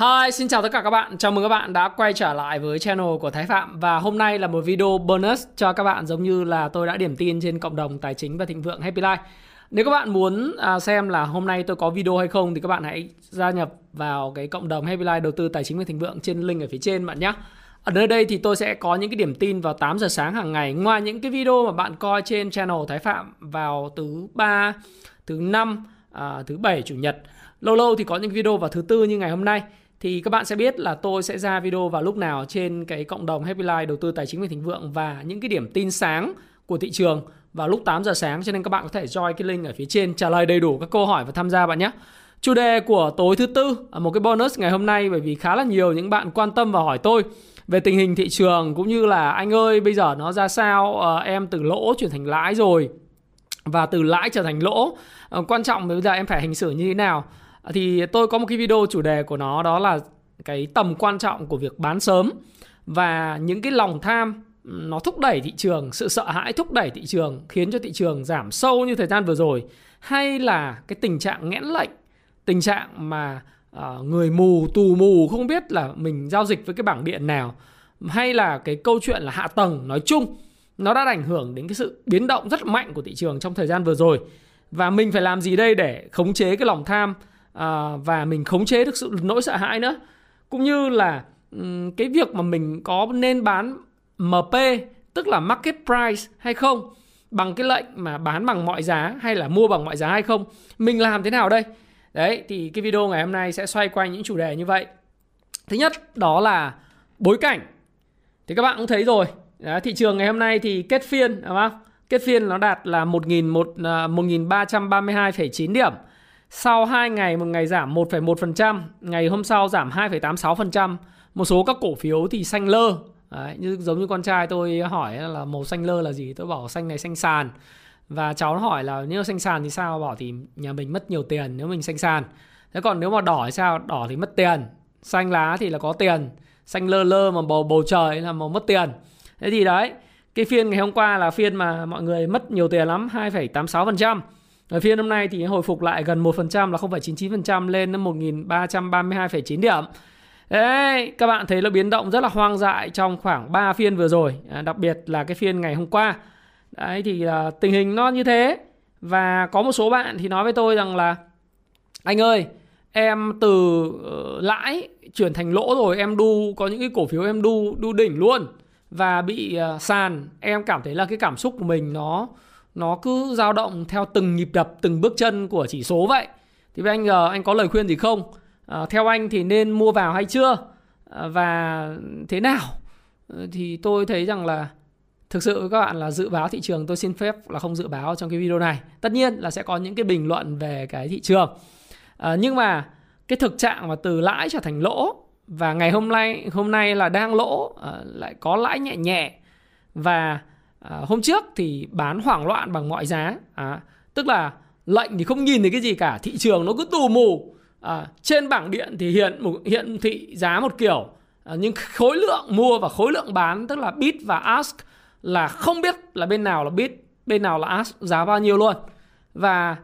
Hi, xin chào tất cả các bạn. Chào mừng các bạn đã quay trở lại với channel của Thái Phạm và hôm nay là một video bonus cho các bạn giống như là tôi đã điểm tin trên cộng đồng tài chính và thịnh vượng Happy Life. Nếu các bạn muốn à, xem là hôm nay tôi có video hay không thì các bạn hãy gia nhập vào cái cộng đồng Happy Life đầu tư tài chính và thịnh vượng trên link ở phía trên bạn nhé. Ở nơi đây thì tôi sẽ có những cái điểm tin vào 8 giờ sáng hàng ngày ngoài những cái video mà bạn coi trên channel Thái Phạm vào thứ ba, thứ năm, à, thứ bảy, chủ nhật. Lâu lâu thì có những video vào thứ tư như ngày hôm nay thì các bạn sẽ biết là tôi sẽ ra video vào lúc nào trên cái cộng đồng Happy Life đầu tư tài chính và thịnh vượng và những cái điểm tin sáng của thị trường vào lúc 8 giờ sáng. Cho nên các bạn có thể join cái link ở phía trên trả lời đầy đủ các câu hỏi và tham gia bạn nhé. Chủ đề của tối thứ tư à, một cái bonus ngày hôm nay bởi vì khá là nhiều những bạn quan tâm và hỏi tôi về tình hình thị trường cũng như là anh ơi bây giờ nó ra sao? À, em từ lỗ chuyển thành lãi rồi và từ lãi trở thành lỗ. À, quan trọng bây giờ em phải hành xử như thế nào? À, thì tôi có một cái video chủ đề của nó đó là cái tầm quan trọng của việc bán sớm và những cái lòng tham nó thúc đẩy thị trường sự sợ hãi thúc đẩy thị trường khiến cho thị trường giảm sâu như thời gian vừa rồi. Hay là cái tình trạng nghẽn lệnh tình trạng mà uh, người mù tù mù không biết là mình giao dịch với cái bảng điện nào hay là cái câu chuyện là hạ tầng nói chung nó đã ảnh hưởng đến cái sự biến động rất mạnh của thị trường trong thời gian vừa rồi. Và mình phải làm gì đây để khống chế cái lòng tham à, và mình khống chế được sự nỗi sợ hãi nữa. Cũng như là cái việc mà mình có nên bán MP tức là market price hay không bằng cái lệnh mà bán bằng mọi giá hay là mua bằng mọi giá hay không mình làm thế nào đây? Đấy thì cái video ngày hôm nay sẽ xoay quanh những chủ đề như vậy. Thứ nhất đó là bối cảnh. Thì các bạn cũng thấy rồi. Đó, thị trường ngày hôm nay thì kết phiên đúng không? Kết phiên nó đạt là 1.332,9 à, điểm sau 2 ngày, một ngày giảm 1,1%, ngày hôm sau giảm 2,86%. Một số các cổ phiếu thì xanh lơ. Đấy, như giống như con trai tôi hỏi là màu xanh lơ là gì? Tôi bảo xanh này xanh sàn. Và cháu nó hỏi là nếu xanh sàn thì sao? Bảo thì nhà mình mất nhiều tiền nếu mình xanh sàn. Thế còn nếu mà đỏ thì sao? Đỏ thì mất tiền. Xanh lá thì là có tiền. Xanh lơ lơ mà bầu bầu trời là màu mất tiền. Thế thì đấy, cái phiên ngày hôm qua là phiên mà mọi người mất nhiều tiền lắm, 2,86%. Ở phiên hôm nay thì hồi phục lại gần 1% là 0,99% lên đến 1.332,9 điểm. Đấy, các bạn thấy là biến động rất là hoang dại trong khoảng 3 phiên vừa rồi, à, đặc biệt là cái phiên ngày hôm qua. Đấy thì uh, tình hình nó như thế và có một số bạn thì nói với tôi rằng là anh ơi, em từ uh, lãi chuyển thành lỗ rồi, em đu có những cái cổ phiếu em đu đu đỉnh luôn và bị uh, sàn, em cảm thấy là cái cảm xúc của mình nó nó cứ dao động theo từng nhịp đập từng bước chân của chỉ số vậy. Thì với anh G anh có lời khuyên gì không? À, theo anh thì nên mua vào hay chưa? À, và thế nào? Thì tôi thấy rằng là thực sự các bạn là dự báo thị trường tôi xin phép là không dự báo trong cái video này. Tất nhiên là sẽ có những cái bình luận về cái thị trường. À, nhưng mà cái thực trạng mà từ lãi trở thành lỗ và ngày hôm nay hôm nay là đang lỗ à, lại có lãi nhẹ nhẹ và à, hôm trước thì bán hoảng loạn bằng mọi giá. À, tức là lệnh thì không nhìn thấy cái gì cả thị trường nó cứ tù mù. À, trên bảng điện thì hiện hiện thị giá một kiểu. À, nhưng khối lượng mua và khối lượng bán tức là bid và ask là không biết là bên nào là bid bên nào là ask giá bao nhiêu luôn. Và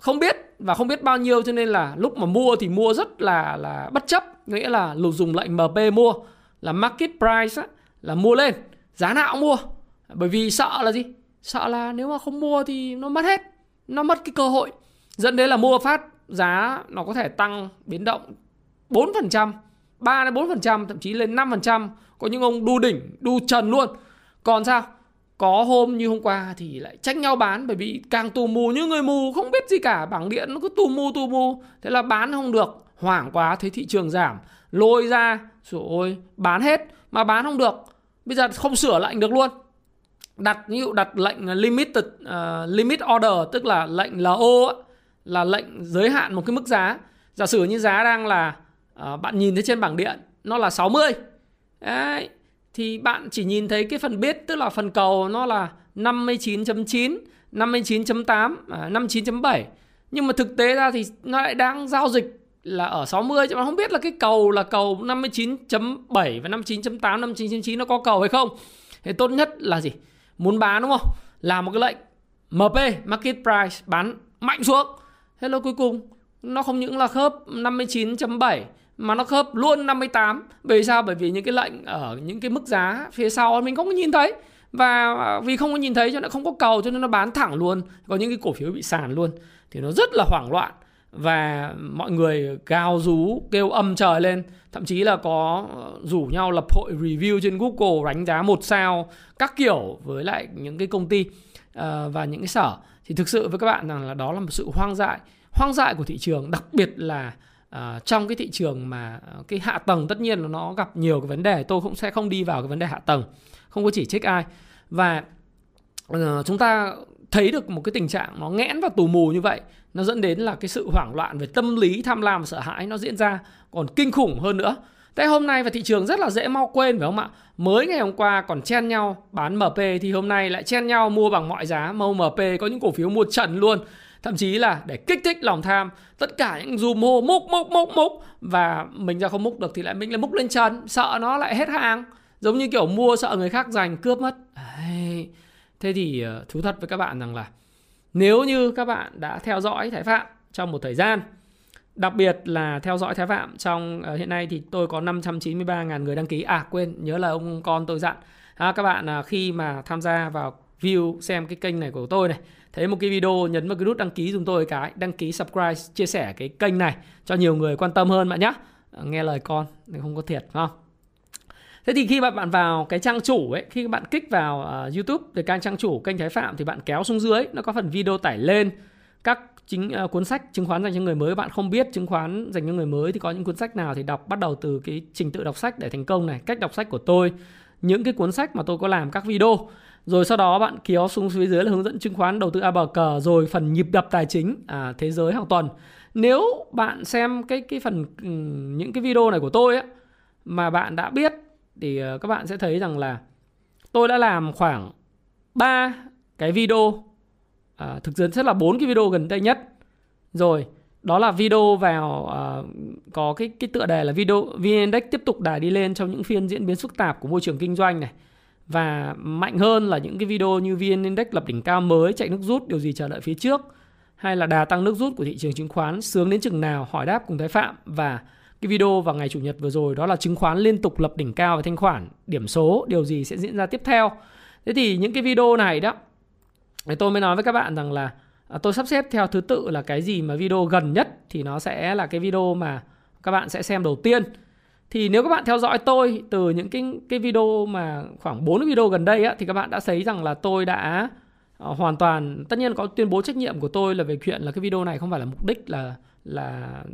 không biết và không biết bao nhiêu cho nên là lúc mà mua thì mua rất là là bất chấp. Nghĩa là lục dùng lệnh MP mua là market price á, là mua lên giá nào cũng mua bởi vì sợ là gì? Sợ là nếu mà không mua thì nó mất hết nó mất cái cơ hội. Dẫn đến là mua phát giá nó có thể tăng biến động 4%, 3 đến 4%, thậm chí lên 5%, có những ông đu đỉnh, đu trần luôn. Còn sao? Có hôm như hôm qua thì lại tranh nhau bán bởi vì càng tù mù như người mù không biết gì cả, bảng điện nó cứ tù mù tù mù, thế là bán không được, hoảng quá thấy thị trường giảm, lôi ra, rồi ôi, bán hết mà bán không được. Bây giờ không sửa lại được luôn đặt ví dụ đặt lệnh limited uh, limit order tức là lệnh LO là lệnh giới hạn một cái mức giá giả sử như giá đang là uh, bạn nhìn thấy trên bảng điện nó là 60 Đấy, thì bạn chỉ nhìn thấy cái phần bid tức là phần cầu nó là 59.9, 59.8, 59.7. Nhưng mà thực tế ra thì nó lại đang giao dịch là ở 60 chứ mà không biết là cái cầu là cầu 59.7 và 59.8, 59.9 nó có cầu hay không. Thì tốt nhất là gì? Muốn bán, đúng không? Làm một cái lệnh. MP market price, bán mạnh xuống. Thế là cuối cùng. Nó không những là khớp 59.7 mà nó khớp luôn 58 bởi sao? Bởi vì những cái lệnh ở những cái mức giá phía sau, mình không có nhìn thấy. Và à, vì không có nhìn thấy cho nên không có cầu, cho nên nó bán thẳng luôn. Có những cái cổ phiếu bị sàn luôn. Thì nó rất là hoảng loạn và mọi người gào rú kêu âm trời lên. Thậm chí là có ờ, rủ nhau lập hội review trên Google đánh giá một sao các kiểu với lại những cái công ty ờ, và những cái sở. Thì thực sự với các bạn rằng là đó là một sự hoang dại. Hoang dại của thị trường đặc biệt là ờ, trong cái thị trường mà cái hạ tầng tất nhiên là nó gặp nhiều cái vấn đề. Tôi cũng sẽ không đi vào cái vấn đề hạ tầng không có chỉ trích ai. Và uh, chúng ta thấy được một cái tình trạng nó nghẽn và tù mù như vậy, nó dẫn đến là cái sự hoảng loạn về tâm lý, tham lam và sợ hãi nó diễn ra còn kinh khủng hơn nữa Thế hôm nay và thị trường rất là dễ mau quên, phải không ạ? Mới ngày hôm qua còn chen nhau bán MP thì hôm nay lại chen nhau mua bằng mọi giá mâu MP có những cổ phiếu mua trần luôn thậm chí là để kích thích lòng tham, tất cả những dù hô múc múc múc múc và mình ra không múc được thì lại mình lại múc lên trần, sợ nó lại hết hàng giống như kiểu mua sợ người khác giành cướp mất Đấy thế thì ờ, thú thật với các bạn rằng là nếu như các bạn đã theo dõi Thái Phạm trong một thời gian Đặc biệt là theo dõi Thái Phạm trong uh, hiện nay thì tôi có 593.000 người đăng ký. À quên, nhớ là ông con tôi dặn. À, các bạn uh, khi mà tham gia vào view xem cái kênh này của tôi này thấy một cái video nhấn vào cái nút đăng ký dùng tôi cái đăng ký subscribe chia sẻ cái kênh này cho nhiều người quan tâm hơn bạn nhé ờ, nghe lời con không có thiệt không Thế thì khi mà bạn vào cái trang chủ ấy, khi bạn kích vào uh, YouTube để kênh trang chủ kênh Thái Phạm thì bạn kéo xuống dưới nó có phần video tải lên. Các chính uh, cuốn sách chứng khoán dành cho người mới bạn không biết chứng khoán dành cho người mới thì có những cuốn sách nào thì đọc bắt đầu từ cái trình tự đọc sách để thành công này, cách đọc sách của tôi, những cái cuốn sách mà tôi có làm các video. Rồi sau đó bạn kéo xuống phía dưới là hướng dẫn chứng khoán đầu tư a bờ cờ rồi phần nhịp đập tài chính à, thế giới hàng tuần. Nếu bạn xem cái cái phần những cái video này của tôi á mà bạn đã biết thì ờ, các bạn sẽ thấy rằng là tôi đã làm khoảng 3 cái video à, thực sự rất là bốn cái video gần đây nhất. Rồi đó là video vào uh, có cái cái tựa đề là video VN Index tiếp tục đà đi lên trong những phiên diễn biến phức tạp của môi trường kinh doanh này. Và mạnh hơn là những cái video như VN Index lập đỉnh cao mới chạy nước rút điều gì chờ đợi phía trước hay là đà tăng nước rút của thị trường chứng khoán sướng đến chừng nào hỏi đáp cùng Thái Phạm. Và cái video vào ngày chủ nhật vừa rồi đó là chứng khoán liên tục lập đỉnh cao và thanh khoản. Điểm số điều gì sẽ diễn ra tiếp theo? Thế thì những cái video này đó thì tôi mới nói với các bạn rằng là à, tôi sắp xếp theo thứ tự là cái gì mà video gần nhất thì nó sẽ là cái video mà các bạn sẽ xem đầu tiên. Thì nếu các bạn theo dõi tôi từ những cái cái video mà khoảng 4 video gần đây á thì các bạn đã thấy rằng là tôi đã ờ, hoàn toàn tất nhiên có tuyên bố trách nhiệm của tôi là về chuyện là cái video này không phải là mục đích là là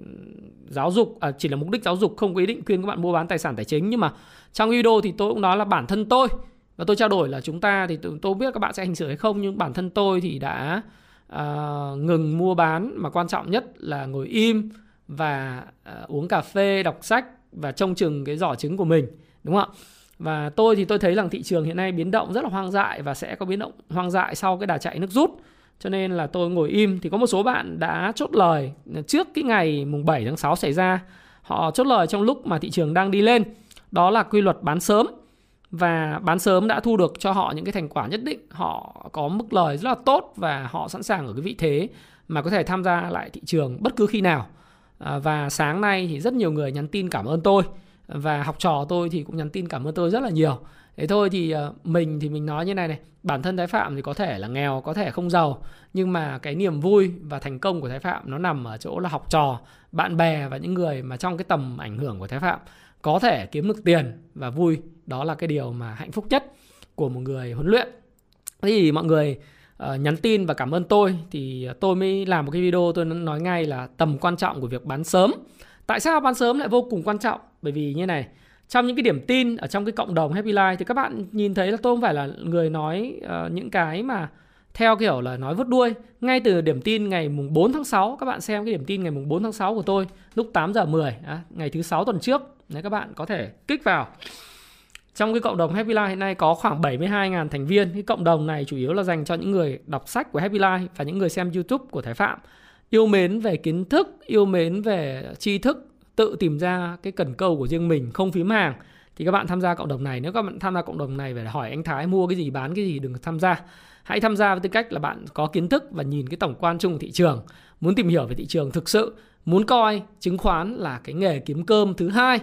giáo dục à, chỉ là mục đích giáo dục không có ý định khuyên các bạn mua bán tài sản tài chính. Nhưng mà trong video thì tôi cũng nói là bản thân tôi và tôi trao đổi là chúng ta thì tôi biết các bạn sẽ hành xử hay không nhưng bản thân tôi thì đã à, ngừng mua bán mà quan trọng nhất là ngồi im và à, uống cà phê đọc sách và trông chừng cái giỏ trứng của mình đúng không ạ? Và tôi thì tôi thấy rằng thị trường hiện nay biến động rất là hoang dại và sẽ có biến động hoang dại sau cái đà chạy nước rút cho nên là tôi ngồi im. Thì có một số bạn đã chốt lời trước cái ngày mùng 7 tháng 6 xảy ra. Họ chốt lời trong lúc mà thị trường đang đi lên. Đó là quy luật bán sớm. Và bán sớm đã thu được cho họ những cái thành quả nhất định. Họ có mức lời rất là tốt và họ sẵn sàng ở cái vị thế mà có thể tham gia lại thị trường bất cứ khi nào. À, và sáng nay thì rất nhiều người nhắn tin cảm ơn tôi. Và học trò tôi thì cũng nhắn tin cảm ơn tôi rất là nhiều thế thôi thì ờ, mình thì mình nói như này này bản thân thái phạm thì có thể là nghèo có thể không giàu nhưng mà cái niềm vui và thành công của thái phạm nó nằm ở chỗ là học trò bạn bè và những người mà trong cái tầm ảnh hưởng của thái phạm có thể kiếm được tiền và vui đó là cái điều mà hạnh phúc nhất của một người huấn luyện thì mọi người uh, nhắn tin và cảm ơn tôi thì tôi mới làm một cái video tôi nói ngay là tầm quan trọng của việc bán sớm. Tại sao bán sớm lại vô cùng quan trọng? Bởi vì như này, trong những cái điểm tin ở trong cái cộng đồng Happy Life thì các bạn nhìn thấy là tôi không phải là người nói uh, những cái mà theo kiểu là nói vứt đuôi ngay từ điểm tin ngày mùng 4 tháng 6 các bạn xem cái điểm tin ngày mùng 4 tháng 6 của tôi lúc 8 giờ 10 à, ngày thứ sáu tuần trước Đấy, các bạn có thể kích vào trong cái cộng đồng Happy Life hiện nay có khoảng 72.000 thành viên. Cái cộng đồng này chủ yếu là dành cho những người đọc sách của Happy Life và những người xem YouTube của Thái Phạm. Yêu mến về kiến thức, yêu mến về tri thức, tự tìm ra cái cần câu của riêng mình, không phím hàng. Thì các bạn tham gia cộng đồng này. Nếu các bạn tham gia cộng đồng này phải hỏi anh Thái mua cái gì, bán cái gì, đừng tham gia. Hãy tham gia với tư cách là bạn có kiến thức và nhìn cái tổng quan chung của thị trường. Muốn tìm hiểu về thị trường thực sự, muốn coi chứng khoán là cái nghề kiếm cơm thứ hai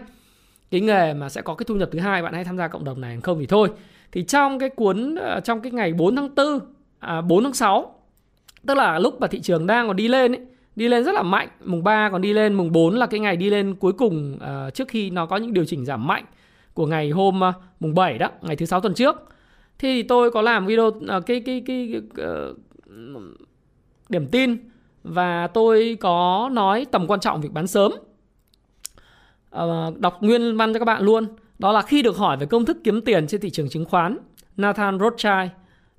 cái nghề mà sẽ có cái thu nhập thứ hai bạn hãy tham gia cộng đồng này không thì thôi thì trong cái cuốn ờ, trong cái ngày 4 tháng 4 à, 4 tháng 6 tức là lúc mà thị trường đang còn đi lên ấy, đi lên rất là mạnh mùng 3 còn đi lên mùng 4 là cái ngày đi lên cuối cùng uh, trước khi nó có những điều chỉnh giảm mạnh của ngày hôm uh, mùng 7 đó ngày thứ sáu tuần trước. Thì tôi có làm video uh, cái cái cái, cái uh, điểm tin và tôi có nói tầm quan trọng việc bán sớm. Uh, đọc nguyên văn cho các bạn luôn. Đó là khi được hỏi về công thức kiếm tiền trên thị trường chứng khoán Nathan Rothschild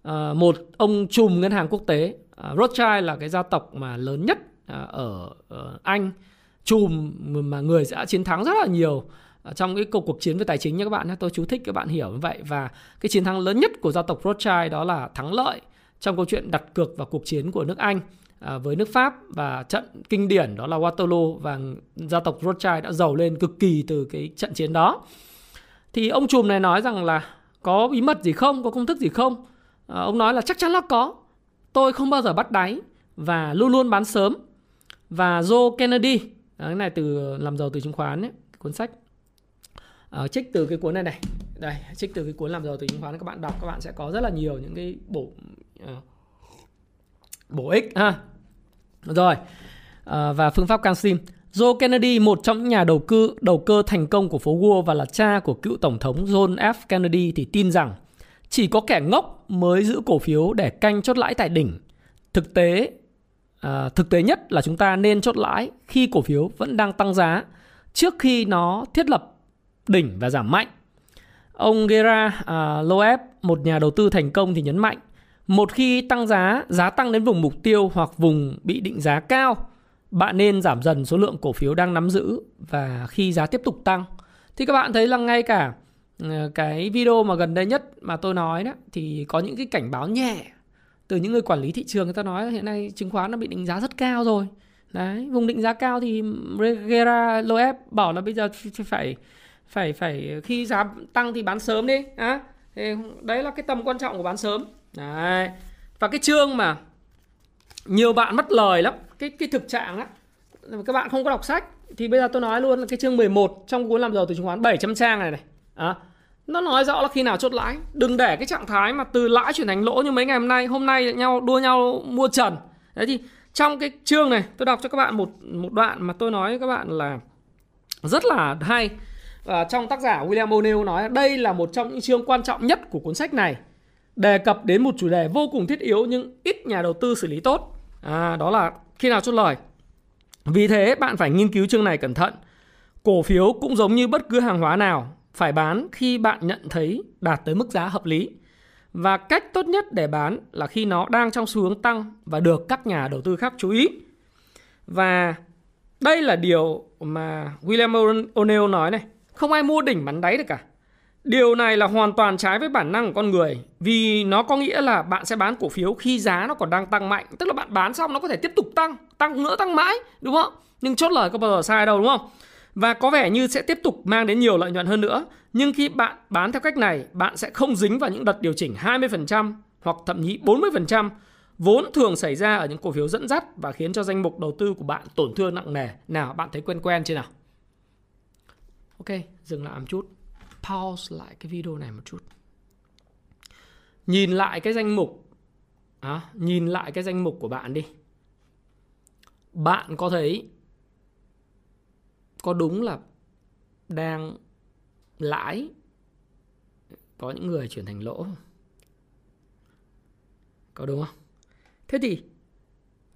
uh, một ông trùm ngân hàng quốc tế. Uh, Rothschild là cái gia tộc mà lớn nhất À, ở Anh chùm mà người sẽ chiến thắng rất là nhiều à, trong cái cuộc cuộc chiến về tài chính nha các bạn tôi chú thích các bạn hiểu như vậy và cái chiến thắng lớn nhất của gia tộc Rothschild đó là thắng lợi trong câu chuyện đặt cược vào cuộc chiến của nước Anh à, với nước Pháp và trận kinh điển đó là Waterloo và gia tộc Rothschild đã giàu lên cực kỳ từ cái trận chiến đó. Thì ông chùm này nói rằng là có bí mật gì không, có công thức gì không? Ông nói là chắc chắn là có. Tôi không bao giờ bắt đáy và luôn luôn bán sớm. Và Joe Kennedy, à, cái này từ làm giàu từ chứng khoán ấy, cuốn sách. À, trích từ cái cuốn này này. Đây trích từ cái cuốn làm giàu từ chứng khoán các bạn đọc các bạn sẽ có rất là nhiều những cái bổ uh, à, bổ ích. Ha rồi. À, và phương pháp canxim Joe Kennedy, một trong những nhà đầu cơ đầu cơ thành công của phố Wall và là cha của cựu tổng thống John F. Kennedy thì tin rằng chỉ có kẻ ngốc mới giữ cổ phiếu để canh chốt lãi tại đỉnh. Thực tế à, thực tế nhất là chúng ta nên chốt lãi khi cổ phiếu vẫn đang tăng giá trước khi nó thiết lập đỉnh và giảm mạnh. Ông Gera à, Loeb, một nhà đầu tư thành công thì nhấn mạnh một khi tăng giá, giá tăng đến vùng mục tiêu hoặc vùng bị định giá cao, bạn nên giảm dần số lượng cổ phiếu đang nắm giữ và khi giá tiếp tục tăng. Thì các bạn thấy là ngay cả ờ, cái video mà gần đây nhất mà tôi nói đó thì có những cái cảnh báo nhẹ từ những người quản lý thị trường người ta nói hiện nay chứng khoán nó bị định giá rất cao rồi. Đấy, vùng định giá cao thì Regera Loeb bảo là bây giờ phải phải phải khi giá tăng thì bán sớm đi. À, đấy là cái tầm quan trọng của bán sớm. Đấy. Và cái chương mà nhiều bạn mất lời lắm, cái cái thực trạng á các bạn không có đọc sách thì bây giờ tôi nói luôn là cái chương 11 trong cuốn làm giàu từ chứng khoán 700 trang này này. À, nó nói rõ là khi nào chốt lãi, đừng để cái trạng thái mà từ lãi chuyển thành lỗ như mấy ngày hôm nay, hôm nay nhau đua nhau mua trần. Đấy thì trong cái chương này tôi đọc cho các bạn một một đoạn mà tôi nói với các bạn là rất là hay. Và trong tác giả William O'Neill nói đây là một trong những chương quan trọng nhất của cuốn sách này đề cập đến một chủ đề vô cùng thiết yếu nhưng ít nhà đầu tư xử lý tốt. À, đó là khi nào chốt lời. Vì thế bạn phải nghiên cứu chương này cẩn thận. Cổ phiếu cũng giống như bất cứ hàng hóa nào, phải bán khi bạn nhận thấy đạt tới mức giá hợp lý. Và cách tốt nhất để bán là khi nó đang trong xu hướng tăng và được các nhà đầu tư khác chú ý. Và đây là điều mà William O'Neill nói này, không ai mua đỉnh bán đáy được cả. Điều này là hoàn toàn trái với bản năng của con người vì nó có nghĩa là bạn sẽ bán cổ phiếu khi giá nó còn đang tăng mạnh, tức là bạn bán xong nó có thể tiếp tục tăng, tăng nữa tăng mãi, đúng không? Nhưng chốt lời có bao giờ sai đâu đúng không? Và có vẻ như sẽ tiếp tục mang đến nhiều lợi nhuận hơn nữa. Nhưng khi bạn bán theo cách này, bạn sẽ không dính vào những đợt điều chỉnh 20% hoặc thậm chí 40% vốn thường xảy ra ở những cổ phiếu dẫn dắt và khiến cho danh mục đầu tư của bạn tổn thương nặng nề. Nào, bạn thấy quen quen chưa nào? Ok, dừng lại một chút pause lại cái video này một chút nhìn lại cái danh mục à, nhìn lại cái danh mục của bạn đi bạn có thấy có đúng là đang lãi có những người chuyển thành lỗ có đúng không? Thế thì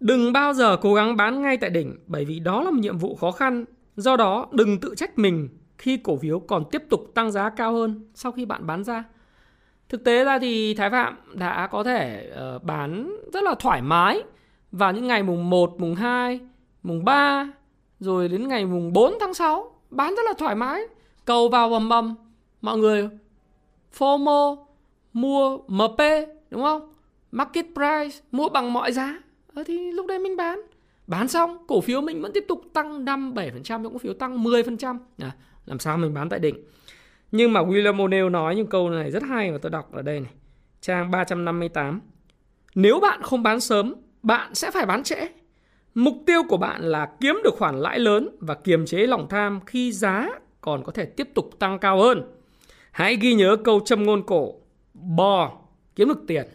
đừng bao giờ cố gắng bán ngay tại đỉnh bởi vì đó là một nhiệm vụ khó khăn. Do đó đừng tự trách mình khi cổ phiếu còn tiếp tục tăng giá cao hơn sau khi bạn bán ra. thực tế ra thì Thái Phạm đã có thể ờ, bán rất là thoải mái vào những ngày mùng 1, mùng 2, mùng 3 rồi đến ngày mùng 4 tháng 6 bán rất là thoải mái. Cầu vào bầm bầm. Mọi người FOMO mua MP đúng không? Market price mua bằng mọi giá. Ờ, thì lúc đấy mình bán. Bán xong cổ phiếu mình vẫn tiếp tục tăng 5 7% những cổ phiếu tăng 10% à, làm sao mình bán tại đỉnh. Nhưng mà William O'Neill nói những câu này rất hay và tôi đọc ở đây này. Trang 358 nếu bạn không bán sớm bạn sẽ phải bán trễ mục tiêu của bạn là kiếm được khoản lãi lớn và kiềm chế lòng tham khi giá còn có thể tiếp tục tăng cao hơn. Hãy ghi nhớ câu châm ngôn cổ, bò kiếm được tiền,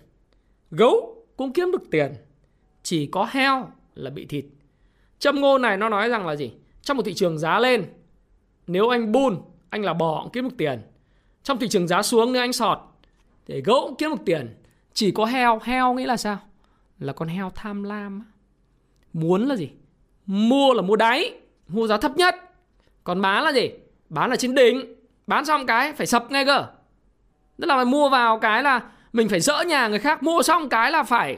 gấu cũng kiếm được tiền, chỉ có heo là bị thịt. Châm ngôn này nó nói rằng là gì? Trong một thị trường giá lên, nếu anh bull anh là bò cũng kiếm được tiền. Trong thị trường giá xuống, nếu anh sọt, thì gấu cũng kiếm được tiền. Chỉ có heo heo nghĩa là sao? Là con heo tham lam muốn là gì? Mua là mua đáy, mua giá thấp nhất. Còn bán là gì? Bán là trên đỉnh. Bán xong cái phải sập ngay cơ. Tức là mày mua vào cái là mình phải dỡ nhà người khác. Mua xong cái là phải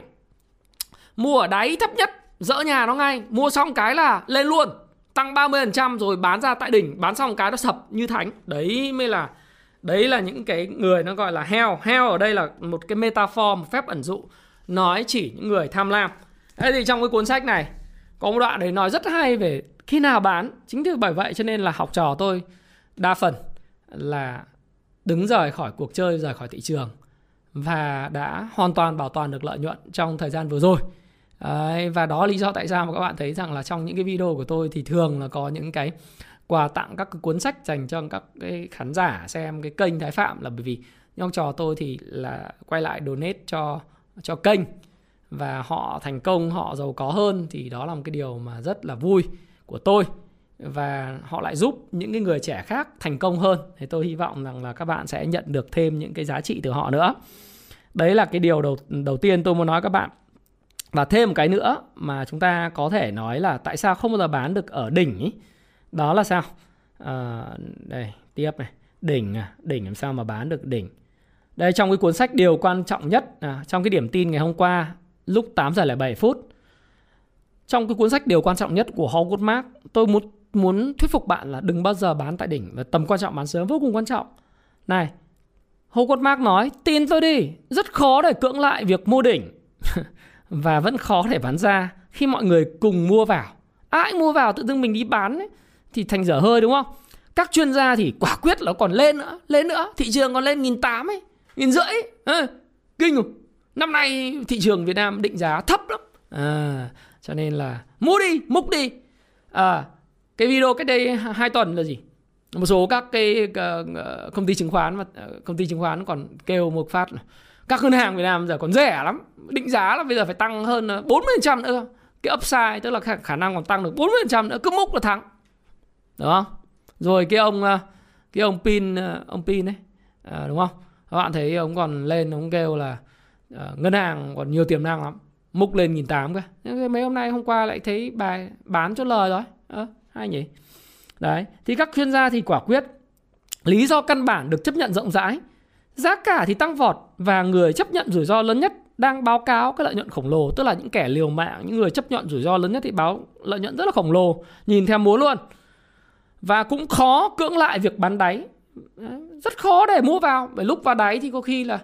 mua ở đáy thấp nhất, dỡ nhà nó ngay. Mua xong cái là lên luôn. Tăng 30% rồi bán ra tại đỉnh. Bán xong cái nó sập như thánh. Đấy mới là, đấy là những cái người nó gọi là heo. Heo ở đây là một cái metaphor, một phép ẩn dụ. Nói chỉ những người tham lam thế thì trong cái cuốn sách này có một đoạn đấy nói rất hay về khi nào bán. Chính từ bởi vậy cho nên là học trò tôi đa phần là đứng rời khỏi cuộc chơi rời khỏi thị trường và đã hoàn toàn bảo toàn được lợi nhuận trong thời gian vừa rồi. Đấy, và đó là lý do tại sao mà các bạn thấy rằng là trong những cái video của tôi thì thường là có những cái quà tặng các cái cuốn sách dành cho các cái khán giả xem cái kênh Thái Phạm là bởi vì những trò tôi thì là quay lại donate cho cho kênh và họ thành công họ giàu có hơn thì đó là một cái điều mà rất là vui của tôi. Và họ lại giúp những cái người trẻ khác thành công hơn. Thì tôi hy vọng rằng là các bạn sẽ nhận được thêm những cái giá trị từ họ nữa. Đấy là cái điều đầu đầu tiên tôi muốn nói các bạn. Và thêm một cái nữa mà chúng ta có thể nói là tại sao không bao giờ bán được ở đỉnh ý. đó là sao? À, đây tiếp này. Đỉnh à đỉnh làm sao mà bán được đỉnh? Đây trong cái cuốn sách điều quan trọng nhất à, trong cái điểm tin ngày hôm qua lúc 8 giờ 07 phút. Trong cái cuốn sách điều quan trọng nhất của Howard Mark tôi muốn muốn thuyết phục bạn là đừng bao giờ bán tại đỉnh và tầm quan trọng bán sớm vô cùng quan trọng. Này Howard Mark nói tin tôi đi rất khó để cưỡng lại việc mua đỉnh. Và vẫn khó để bán ra khi mọi người cùng mua vào. Ai mua vào tự dưng mình đi bán ấy, thì thành dở hơi đúng không? Các chuyên gia thì quả quyết là còn lên nữa lên nữa thị trường còn lên nghìn tám ấy nghìn rưỡi à, kinh không năm nay thị trường Việt Nam định giá thấp lắm. À, cho nên là mua đi múc đi. À, cái video cách đây hai tuần là gì? Một số các cái uh, công ty chứng khoán và ờ, công ty chứng khoán còn kêu một phát là các ngân hàng Việt Nam giờ còn rẻ lắm. Định giá là bây giờ phải tăng hơn 40% nữa. Cái upside tức là khả năng còn tăng được 40% nữa cứ múc là thắng. Đúng không? Rồi cái ông cái ông pin ông pin ấy. À, đúng không? Các bạn thấy ông còn lên ông kêu là Ờ, ngân hàng còn nhiều tiềm năng lắm. Múc lên nghìn tám cơ. Mấy hôm nay hôm qua lại thấy bài bán cho lời rồi. À, hay nhỉ. Đấy thì các chuyên gia thì quả quyết lý do căn bản được chấp nhận rộng rãi. Giá cả thì tăng vọt và người chấp nhận rủi ro lớn nhất đang báo cáo cái lợi nhuận khổng lồ tức là những kẻ liều mạng những người chấp nhận rủi ro lớn nhất thì báo lợi nhuận rất là khổng lồ. Nhìn theo múa luôn. Và cũng khó cưỡng lại việc bán đáy. Rất khó để mua vào. Bởi lúc vào đáy thì có khi là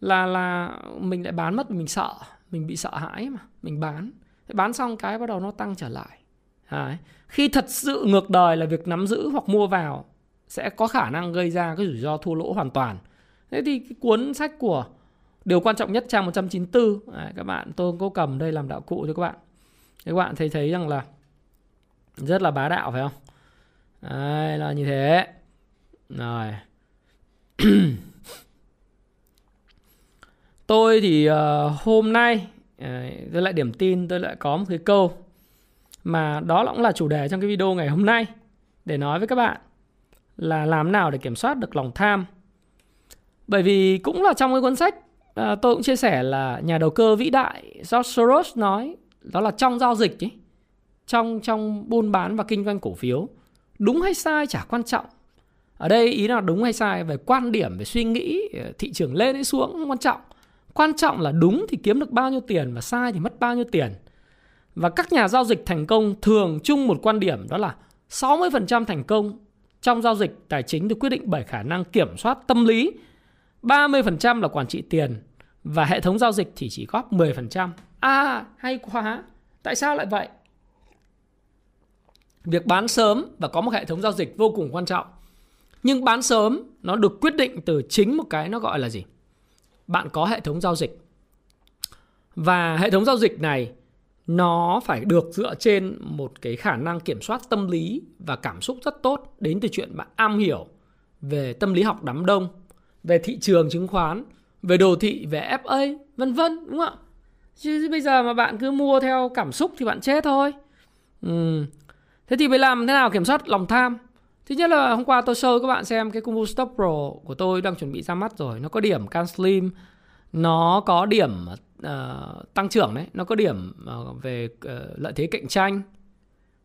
là là mình lại bán mất mình sợ mình bị sợ hãi mà mình bán. Bán xong cái bắt đầu nó tăng trở lại. À, Đấy. khi thật sự ngược đời là việc nắm giữ hoặc mua vào sẽ có khả năng gây ra cái rủi ro thua lỗ hoàn toàn. Thế thì cái cuốn sách của điều quan trọng nhất trang 194 Đấy, à, các bạn tôi có cầm đây làm đạo cụ cho các bạn. Các bạn thấy thấy rằng là rất là bá đạo phải không? Đấy, là như thế. Rồi. tôi thì uh, hôm nay uh, tôi lại điểm tin tôi lại có một cái câu mà đó cũng là chủ đề trong cái video ngày hôm nay để nói với các bạn là làm nào để kiểm soát được lòng tham. Bởi vì cũng là trong cái cuốn sách à, tôi cũng chia sẻ là nhà đầu cơ vĩ đại George Soros nói đó là trong giao dịch ấy, trong trong buôn bán và kinh doanh cổ phiếu đúng hay sai chả quan trọng. Ở đây ý là đúng hay sai về quan điểm về suy nghĩ thị trường lên hay xuống không quan trọng quan trọng là đúng thì kiếm được bao nhiêu tiền và sai thì mất bao nhiêu tiền và các nhà giao dịch thành công thường chung một quan điểm đó là 60% thành công trong giao dịch tài chính được quyết định bởi khả năng kiểm soát tâm lý 30% là quản trị tiền và hệ thống giao dịch thì chỉ góp 10%. À, hay quá. Tại sao lại vậy? Việc bán sớm và có một hệ thống giao dịch vô cùng quan trọng. Nhưng bán sớm nó được quyết định từ chính một cái nó gọi là gì? Bạn có hệ thống giao dịch. Và hệ thống giao dịch này nó phải được dựa trên một cái khả năng kiểm soát tâm lý và cảm xúc rất tốt đến từ chuyện bạn am hiểu về tâm lý học đám đông, về thị trường chứng khoán, về đồ thị, về FA, vân vân đúng không ạ? Chứ bây giờ mà bạn cứ mua theo cảm xúc thì bạn chết thôi. Ừ. Thế thì phải làm thế nào kiểm soát lòng tham? Thứ nhất là hôm qua tôi show các bạn xem cái combo stop pro của tôi đang chuẩn bị ra mắt rồi. Nó có điểm can slim, nó có điểm uh, tăng trưởng đấy, nó có điểm uh, về uh, lợi thế cạnh tranh.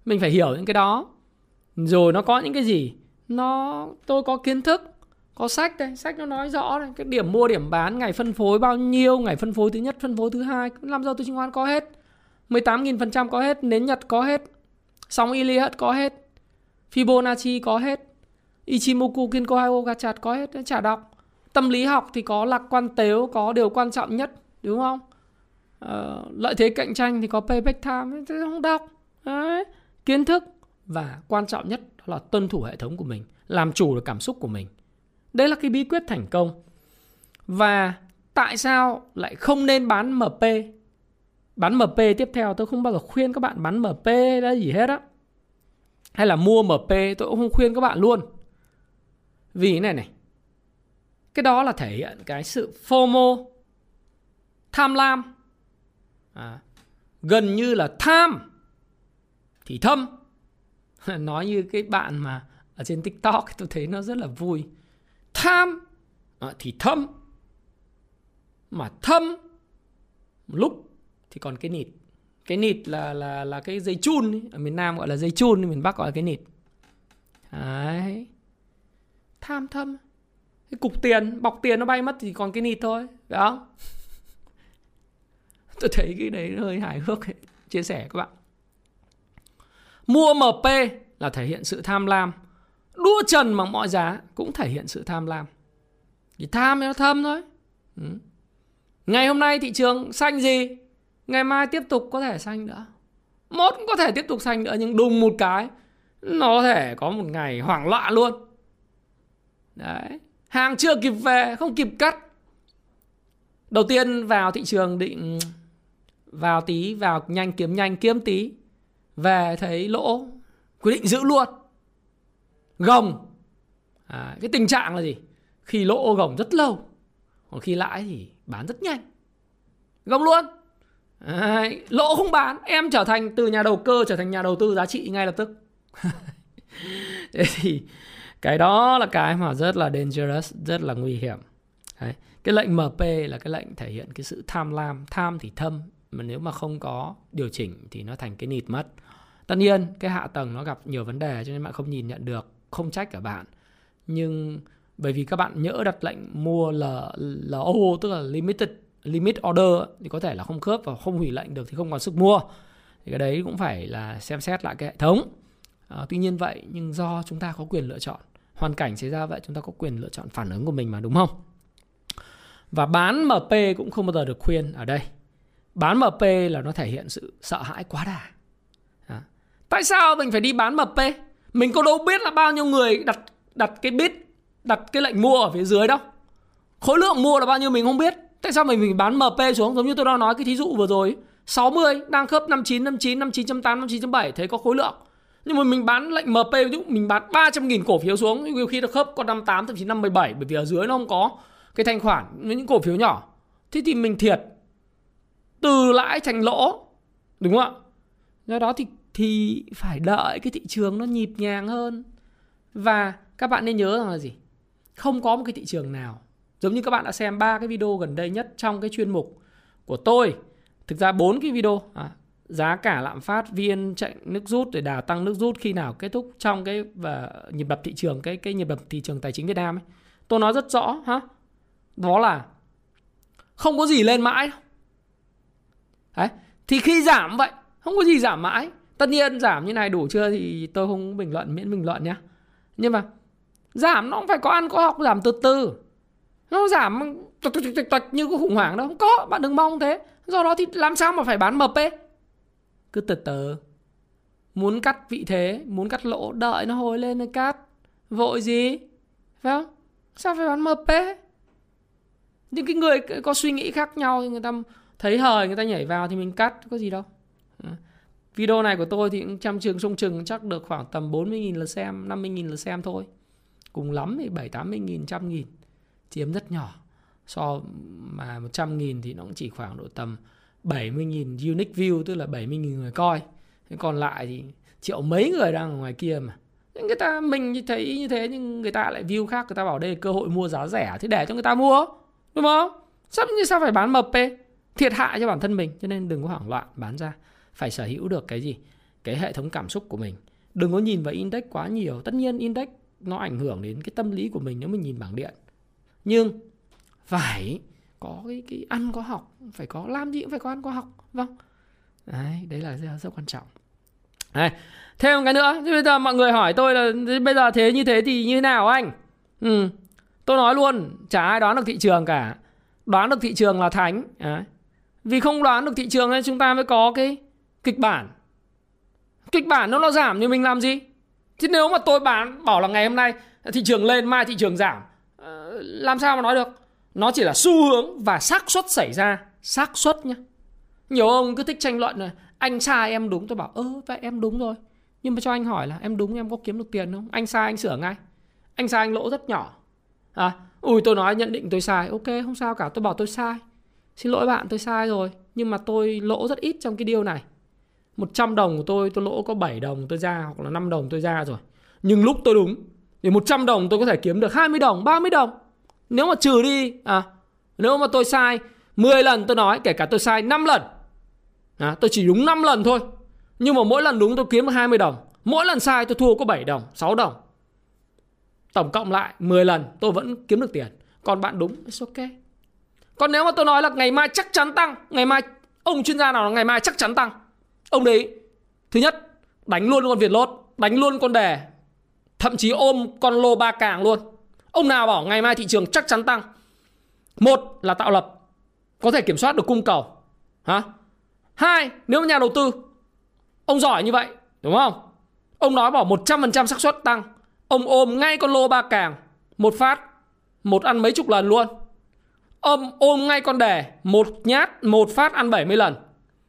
Mình phải hiểu những cái đó. Rồi nó có những cái gì? Nó tôi có kiến thức, có sách đây, sách nó nói rõ đây, cái điểm mua điểm bán, ngày phân phối bao nhiêu, ngày phân phối thứ nhất, phân phối thứ hai, làm giàu tư chứng khoán có hết. 18.000% có hết, nến Nhật có hết, sóng Iliad có hết, Fibonacci có hết, Ichimoku Kinko Haio Gachat có hết, chả đọc. Tâm lý học thì có lạc quan tếu, có điều quan trọng nhất, đúng không? Ờ, lợi thế cạnh tranh thì có payback time, tôi không đọc. Đấy. Kiến thức và quan trọng nhất đó là tuân thủ hệ thống của mình, làm chủ được cảm xúc của mình. Đấy là cái bí quyết thành công. Và tại sao lại không nên bán MP? Bán MP tiếp theo tôi không bao giờ khuyên các bạn bán MP là gì hết á. Hay là mua MP tôi cũng không khuyên các bạn luôn. Vì này này. Cái đó là thể hiện cái sự FOMO. Tham lam. À, gần như là tham thì thâm. Nói như cái bạn mà ở trên TikTok tôi thấy nó rất là vui tham à, thì thâm mà thâm lúc thì còn cái nịt cái nịt là là là cái dây chun ấy. ở miền Nam gọi là dây chun, miền Bắc gọi là cái nịt. Đấy. Tham thâm. Cái cục tiền, bọc tiền nó bay mất thì còn cái nịt thôi, phải không? Tôi thấy cái đấy hơi hài hước ấy. chia sẻ các bạn. Mua MP là thể hiện sự tham lam. Đua trần bằng mọi giá cũng thể hiện sự tham lam. Thì tham nó thâm thôi. Ừ. ngày hôm nay thị trường xanh gì? Ngày mai tiếp tục có thể xanh nữa. Một cũng có thể tiếp tục xanh nữa nhưng đùng một cái nó có thể có một ngày hoảng loạn luôn. Đấy. Hàng chưa kịp về không kịp cắt. Đầu tiên vào thị trường định vào tí vào nhanh kiếm nhanh kiếm tí. Về thấy lỗ quyết định giữ luôn. Gồng. À, cái tình trạng là gì? Khi lỗ gồng rất lâu còn khi lãi thì bán rất nhanh. Gồng luôn. Đấy, lỗ không bán em trở thành từ nhà đầu cơ trở thành nhà đầu tư giá trị ngay lập tức. Thế thì cái đó là cái mà rất là dangerous rất là nguy hiểm. Đấy. cái lệnh MP là cái lệnh thể hiện cái sự tham lam. Tham thì thâm mà nếu mà không có điều chỉnh thì nó thành cái nịt mất tất nhiên cái hạ tầng nó gặp nhiều vấn đề cho nên bạn không nhìn nhận được không trách cả bạn. Nhưng bởi vì các bạn nhỡ đặt lệnh mua là LO tức là limited limit order thì có thể là không khớp và không hủy lệnh được thì không còn sức mua. Thì cái đấy cũng phải là xem xét lại cái hệ thống. À, tuy nhiên vậy nhưng do chúng ta có quyền lựa chọn hoàn cảnh xảy ra vậy chúng ta có quyền lựa chọn phản ứng của mình mà đúng không? Và bán MP cũng không bao giờ được khuyên ở đây. Bán MP là nó thể hiện sự sợ hãi quá đà. À. tại sao mình phải đi bán MP mình có đâu biết là bao nhiêu người đặt đặt cái bid đặt cái lệnh mua ở phía dưới đâu. Khối lượng mua là bao nhiêu mình không biết tại sao mình mình bán MP xuống? Giống như tôi đang nói cái thí dụ vừa rồi. 60 đang khớp 59 59 59.8 59.7 Thế có khối lượng. Nhưng mà mình bán lệnh MP mình bán 300.000 cổ phiếu xuống, nhiều khi nó khớp còn 58 thậm chí 57 bởi vì ở dưới nó không có cái thanh khoản với những cổ phiếu nhỏ. Thế thì mình thiệt từ lãi thành lỗ, đúng không ạ? Do đó thì thì phải đợi cái thị trường nó nhịp nhàng hơn. Và các bạn nên nhớ rằng là gì? Không có một cái thị trường nào giống như các bạn đã xem ba cái video gần đây nhất trong cái chuyên mục của tôi thực ra bốn cái video à, giá cả lạm phát viên chạy nước rút để đà tăng nước rút khi nào kết thúc trong cái và nhịp đập thị trường cái cái nhịp đập thị trường tài chính Việt Nam ấy. Tôi nói rất rõ ha. Đó là không có gì lên mãi đâu. Đấy. Thì khi giảm vậy, không có gì giảm mãi. Tất nhiên giảm như này đủ chưa thì tôi không bình luận miễn bình luận nhé. Nhưng mà giảm nó cũng phải có ăn có học giảm từ từ. Nó giảm tạch tạch tạch tạch như cái khủng hoảng đâu. Không có, bạn đừng mong thế. Do đó thì làm sao mà phải bán mập ấy Cứ từ từ. Muốn cắt vị thế, muốn cắt lỗ, đợi nó hồi lên rồi cắt. Vội gì? Phải không? Sao phải bán mập ấy Những cái người có suy nghĩ khác nhau thì người ta thấy hời người ta nhảy vào thì mình cắt có gì đâu. Ừ. Video này của tôi thì cũng trăm trường sung chừng chắc được khoảng tầm 40.000 lượt xem, 50.000 lượt xem thôi. Cùng lắm thì 7 80.000, 100.000. Chiếm rất nhỏ. So mà 100.000 thì nó cũng chỉ khoảng độ tầm 70.000 unique view, tức là 70.000 người coi. Thế còn lại thì triệu mấy người đang ở ngoài kia mà. nhưng Người ta mình thấy như thế, nhưng người ta lại view khác người ta bảo đây là cơ hội mua giá rẻ thì để cho người ta mua. Đúng không? Sao như sao phải bán mập p Thiệt hại cho bản thân mình, cho nên đừng có hoảng loạn, bán ra phải sở hữu được cái gì cái hệ thống cảm xúc của mình đừng có nhìn vào index quá nhiều tất nhiên index nó ảnh hưởng đến cái tâm lý của mình nếu mình nhìn bảng điện nhưng phải có cái, cái ăn có học phải có làm gì cũng phải có ăn có học vâng. Đấy đấy là rất, rất quan trọng. Đấy. thêm một cái nữa. Thì bây giờ mọi người hỏi tôi là bây giờ thế như thế thì như nào anh? Ừ. tôi nói luôn chả ai đoán được thị trường cả. Đoán được thị trường là thánh. Đấy. vì không đoán được thị trường nên chúng ta mới có cái kịch bản. Kịch bản nó nó giảm thì mình làm gì? Chứ nếu mà tôi bán bảo là ngày hôm nay thị trường lên mai thị trường giảm làm sao mà nói được? Nó chỉ là xu hướng và xác suất xảy ra. Xác suất nhá. Nhiều ông cứ thích tranh luận này anh sai em đúng. Tôi bảo ơ vậy em đúng rồi. Nhưng mà cho anh hỏi là em đúng em có kiếm được tiền không? Anh sai anh sửa ngay. Anh sai anh lỗ rất nhỏ. À ui tôi nói nhận định tôi sai. Ok không sao cả. Tôi bảo tôi sai. Xin lỗi bạn tôi sai rồi. Nhưng mà tôi lỗ rất ít trong cái điều này. 100 đồng của tôi tôi lỗ có 7 đồng tôi ra hoặc là 5 đồng tôi ra rồi. Nhưng lúc tôi đúng thì 100 đồng tôi có thể kiếm được 20 đồng, 30 đồng. Nếu mà trừ đi à nếu mà tôi sai 10 lần tôi nói kể cả tôi sai 5 lần. À, tôi chỉ đúng 5 lần thôi. Nhưng mà mỗi lần đúng tôi kiếm được 20 đồng. Mỗi lần sai tôi thua có 7 đồng, 6 đồng. Tổng cộng lại 10 lần tôi vẫn kiếm được tiền. Còn bạn đúng, it's ok. Còn nếu mà tôi nói là ngày mai chắc chắn tăng, ngày mai ông chuyên gia nào là ngày mai chắc chắn tăng Ông đấy Thứ nhất Đánh luôn con Việt lốt Đánh luôn con đề Thậm chí ôm con lô ba càng luôn Ông nào bảo ngày mai thị trường chắc chắn tăng? Một là tạo lập Có thể kiểm soát được cung cầu. Hả? Hai Nếu nhà đầu tư Ông giỏi như vậy Đúng không? Ông nói bảo 100% xác suất tăng. Ông ôm ngay con lô ba càng Một phát Một ăn mấy chục lần luôn. Ôm, ôm ngay con đề Một nhát Một phát ăn 70 lần.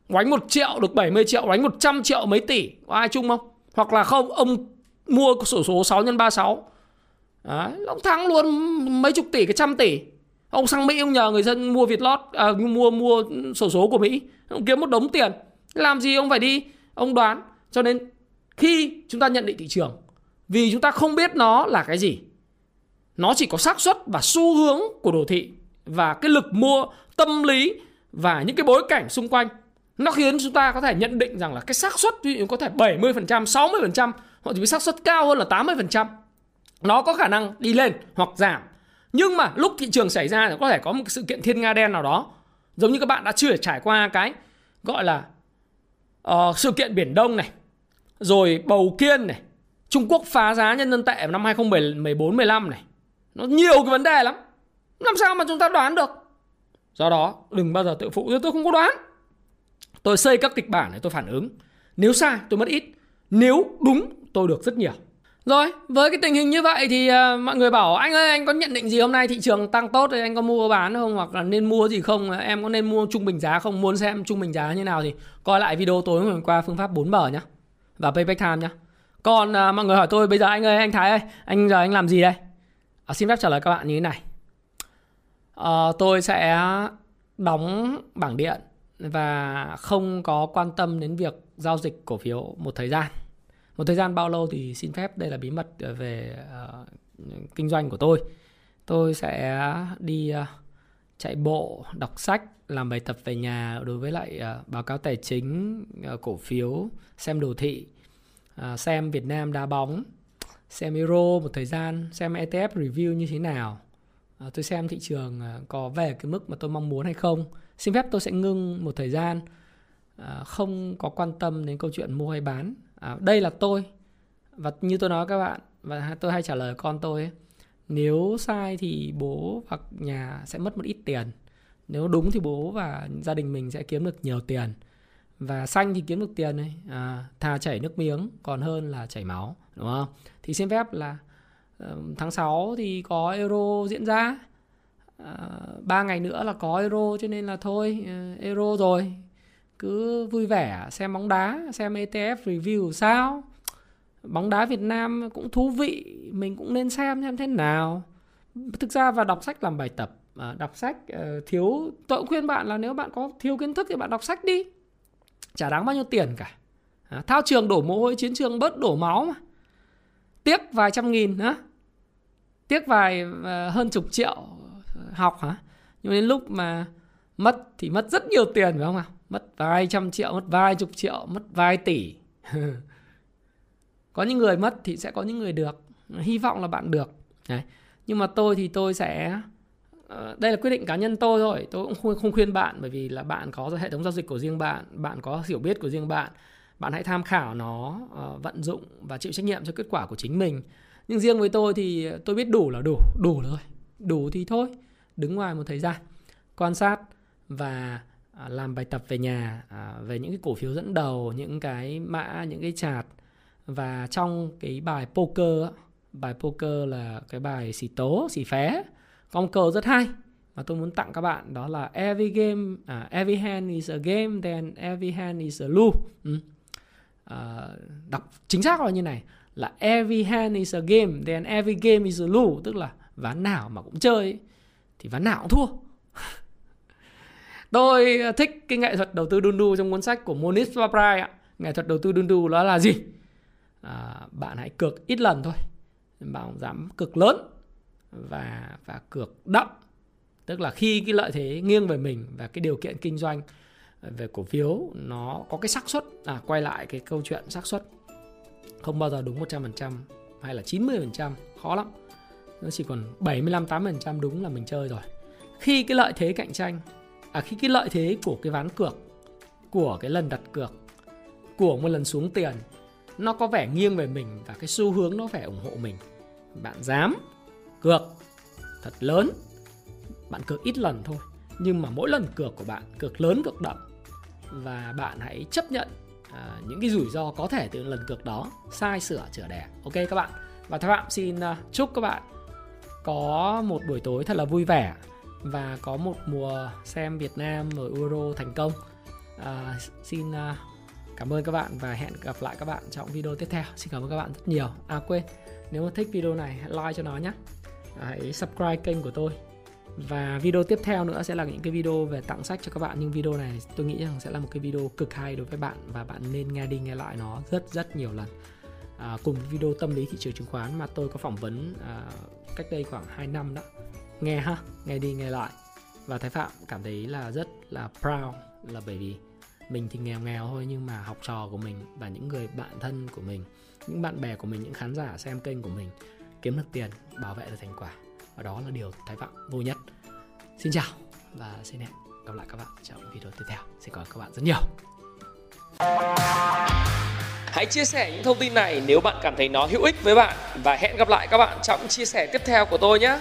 Quánh 1 triệu được 70 triệu Đánh 100 triệu mấy tỷ. Có ai chung không? Hoặc là không Ông mua sổ số 6 x 36 Đấy, ông thắng luôn mấy chục tỷ cái trăm tỷ. Ông sang mỹ ông nhờ người dân mua việt lót à, mua mua sổ số của mỹ. Ông kiếm một đống tiền. Làm gì ông phải đi? Ông đoán. Cho nên khi chúng ta nhận định thị trường vì chúng ta không biết nó là cái gì nó chỉ có xác suất và xu hướng của đồ thị và cái lực mua tâm lý và những cái bối cảnh xung quanh nó khiến chúng ta có thể nhận định rằng là cái xác suất ví dụ có thể 70%, 60% hoặc thậm xác suất cao hơn là 80%. Nó có khả năng đi lên hoặc giảm. Nhưng mà lúc thị trường xảy ra thì có thể có một sự kiện thiên nga đen nào đó. Giống như các bạn đã chưa trải qua cái gọi là uh, sự kiện Biển Đông này. Rồi bầu kiên này. Trung Quốc phá giá nhân dân tệ vào năm 2014-15 này. Nó nhiều cái vấn đề lắm. Làm sao mà chúng ta đoán được? Do đó đừng bao giờ tự phụ tôi không có đoán. Tôi xây các kịch bản để tôi phản ứng. Nếu sai tôi mất ít, nếu đúng tôi được rất nhiều. Rồi, với cái tình hình như vậy thì uh, mọi người bảo anh ơi anh có nhận định gì hôm nay thị trường tăng tốt thì anh có mua bán không hoặc là nên mua gì không? Ờ, em có nên mua trung bình giá không? Muốn xem trung bình giá như nào thì coi lại video tối hôm qua phương pháp 4 bờ nhá. Và payback time nhá. Còn uh, mọi người hỏi tôi bây giờ anh ơi anh Thái ơi, anh giờ anh làm gì đây? À, xin phép trả lời các bạn như thế này. Uh, tôi sẽ đóng bảng điện và không có quan tâm đến việc giao dịch cổ phiếu một thời gian một thời gian bao lâu thì xin phép đây là bí mật ờ, về uh, kinh doanh của tôi. Tôi sẽ đi uh, chạy bộ đọc sách làm bài tập về nhà đối với lại uh, báo cáo tài chính uh, cổ phiếu xem đồ thị uh, xem Việt Nam đá bóng xem Euro một thời gian xem ETF review như thế nào. Uh, tôi xem thị trường uh, có về cái mức mà tôi mong muốn hay không. Xin phép tôi sẽ ngưng một thời gian uh, không có quan tâm đến câu chuyện mua hay bán à, đây là tôi. Và như tôi nói các bạn và tôi hay trả lời con tôi ấy, nếu sai thì bố hoặc nhà sẽ mất một ít tiền. Nếu đúng thì bố và gia đình mình sẽ kiếm được nhiều tiền. Và xanh thì kiếm được tiền này à, thà chảy nước miếng còn hơn là chảy máu. Đúng không? Thì xin phép là tháng 6 thì có euro diễn ra. À, ba à, ngày nữa là có euro cho nên là thôi ờ, euro rồi cứ vui vẻ xem bóng đá xem ETF review sao? Bóng đá Việt Nam cũng thú vị mình cũng nên xem xem thế nào. Thực ra và đọc sách làm bài tập à, đọc sách uh, thiếu tôi cũng khuyên bạn là nếu bạn có thiếu kiến thức thì bạn đọc sách đi. Chả đáng bao nhiêu tiền cả. À, thao trường đổ mồ hôi chiến trường bớt đổ máu mà. Tiếc vài trăm nghìn hả tiếc vài uh, hơn chục triệu học hả? Nhưng đến lúc mà mất thì mất rất nhiều tiền phải không nào mất vài trăm triệu, mất vài chục triệu, mất vài tỷ. Có những người mất thì sẽ có những người được. Hy vọng là bạn được. Đấy. nhưng mà tôi thì tôi sẽ ờ, đây là quyết định cá nhân tôi thôi. Tôi cũng không khuyên bạn bởi vì là bạn có hệ thống giao dịch của riêng bạn bạn có hiểu biết của riêng bạn. Bạn hãy tham khảo nó ờ, vận dụng và chịu trách nhiệm cho kết quả của chính mình. Nhưng riêng với tôi thì tôi biết đủ là đủ đủ rồi. Đủ thì thôi. Đứng ngoài một thời gian, quan sát và À, làm bài tập về nhà à, về những cái cổ phiếu dẫn đầu những cái mã những cái chart. Và trong cái bài poker bài poker là cái bài xì tố xì phé con cờ rất hay. Mà tôi muốn tặng các bạn đó là every game à, every hand is a game then every hand is a lose ừ. à, đọc chính xác là như này là every hand is a game then every game is a lose tức là ván nào mà cũng chơi thì ván nào cũng thua tôi thích cái nghệ thuật đầu tư đun đu trong cuốn sách của Moniz Vaprai ạ. Nghệ thuật đầu tư đun đu đó là gì? À, bạn hãy cược ít lần thôi. Bạn dám cược lớn và và cược đậm. Tức là khi cái lợi thế nghiêng về mình và cái điều kiện kinh doanh về cổ phiếu nó có cái xác suất à quay lại cái câu chuyện xác suất không bao giờ đúng 100% hay là 90% khó lắm. Nó chỉ còn 75 80% đúng là mình chơi rồi. Khi cái lợi thế cạnh tranh à khi cái lợi thế của cái ván cược của cái lần đặt cược của một lần xuống tiền nó có vẻ nghiêng về mình và cái xu hướng nó phải ủng hộ mình. Bạn dám cược thật lớn bạn cược ít lần thôi nhưng mà mỗi lần cược của bạn cược lớn cược đậm và bạn hãy chấp nhận à, những cái rủi ro có thể từ lần cược đó sai sửa chữa đẻ ok các bạn. Và các bạn xin à, chúc các bạn có một buổi tối thật là vui vẻ và có một mùa xem Việt Nam ở Euro thành công à, xin uh, Cảm ơn các bạn và hẹn gặp lại các bạn trong video tiếp theo. Xin cảm ơn các bạn rất nhiều. À quên, nếu mà thích video này hãy like cho nó nhé. À, hãy subscribe kênh của tôi. Và video tiếp theo nữa sẽ là những cái video về tặng sách cho các bạn Nhưng video này tôi nghĩ rằng sẽ là một cái video cực hay đối với bạn Và bạn nên nghe đi nghe lại nó rất rất nhiều lần à, Cùng video tâm lý thị trường chứng khoán mà tôi có phỏng vấn à, cách đây khoảng 2 năm đó Nghe ha, nghe đi nghe lại. Và Thái Phạm cảm thấy là rất là proud là bởi vì mình thì nghèo nghèo thôi nhưng mà học trò của mình và những người bạn thân của mình những bạn bè của mình những khán giả xem kênh của mình kiếm được tiền bảo vệ được thành quả. Và đó là điều thái phạm vui nhất. Xin chào và xin hẹn gặp lại các bạn trong video tiếp theo. Xin cảm ơn các bạn rất nhiều. Hãy chia sẻ những thông tin này nếu bạn cảm thấy nó hữu ích với bạn. Và hẹn gặp lại các bạn trong chia sẻ tiếp theo của tôi nhé.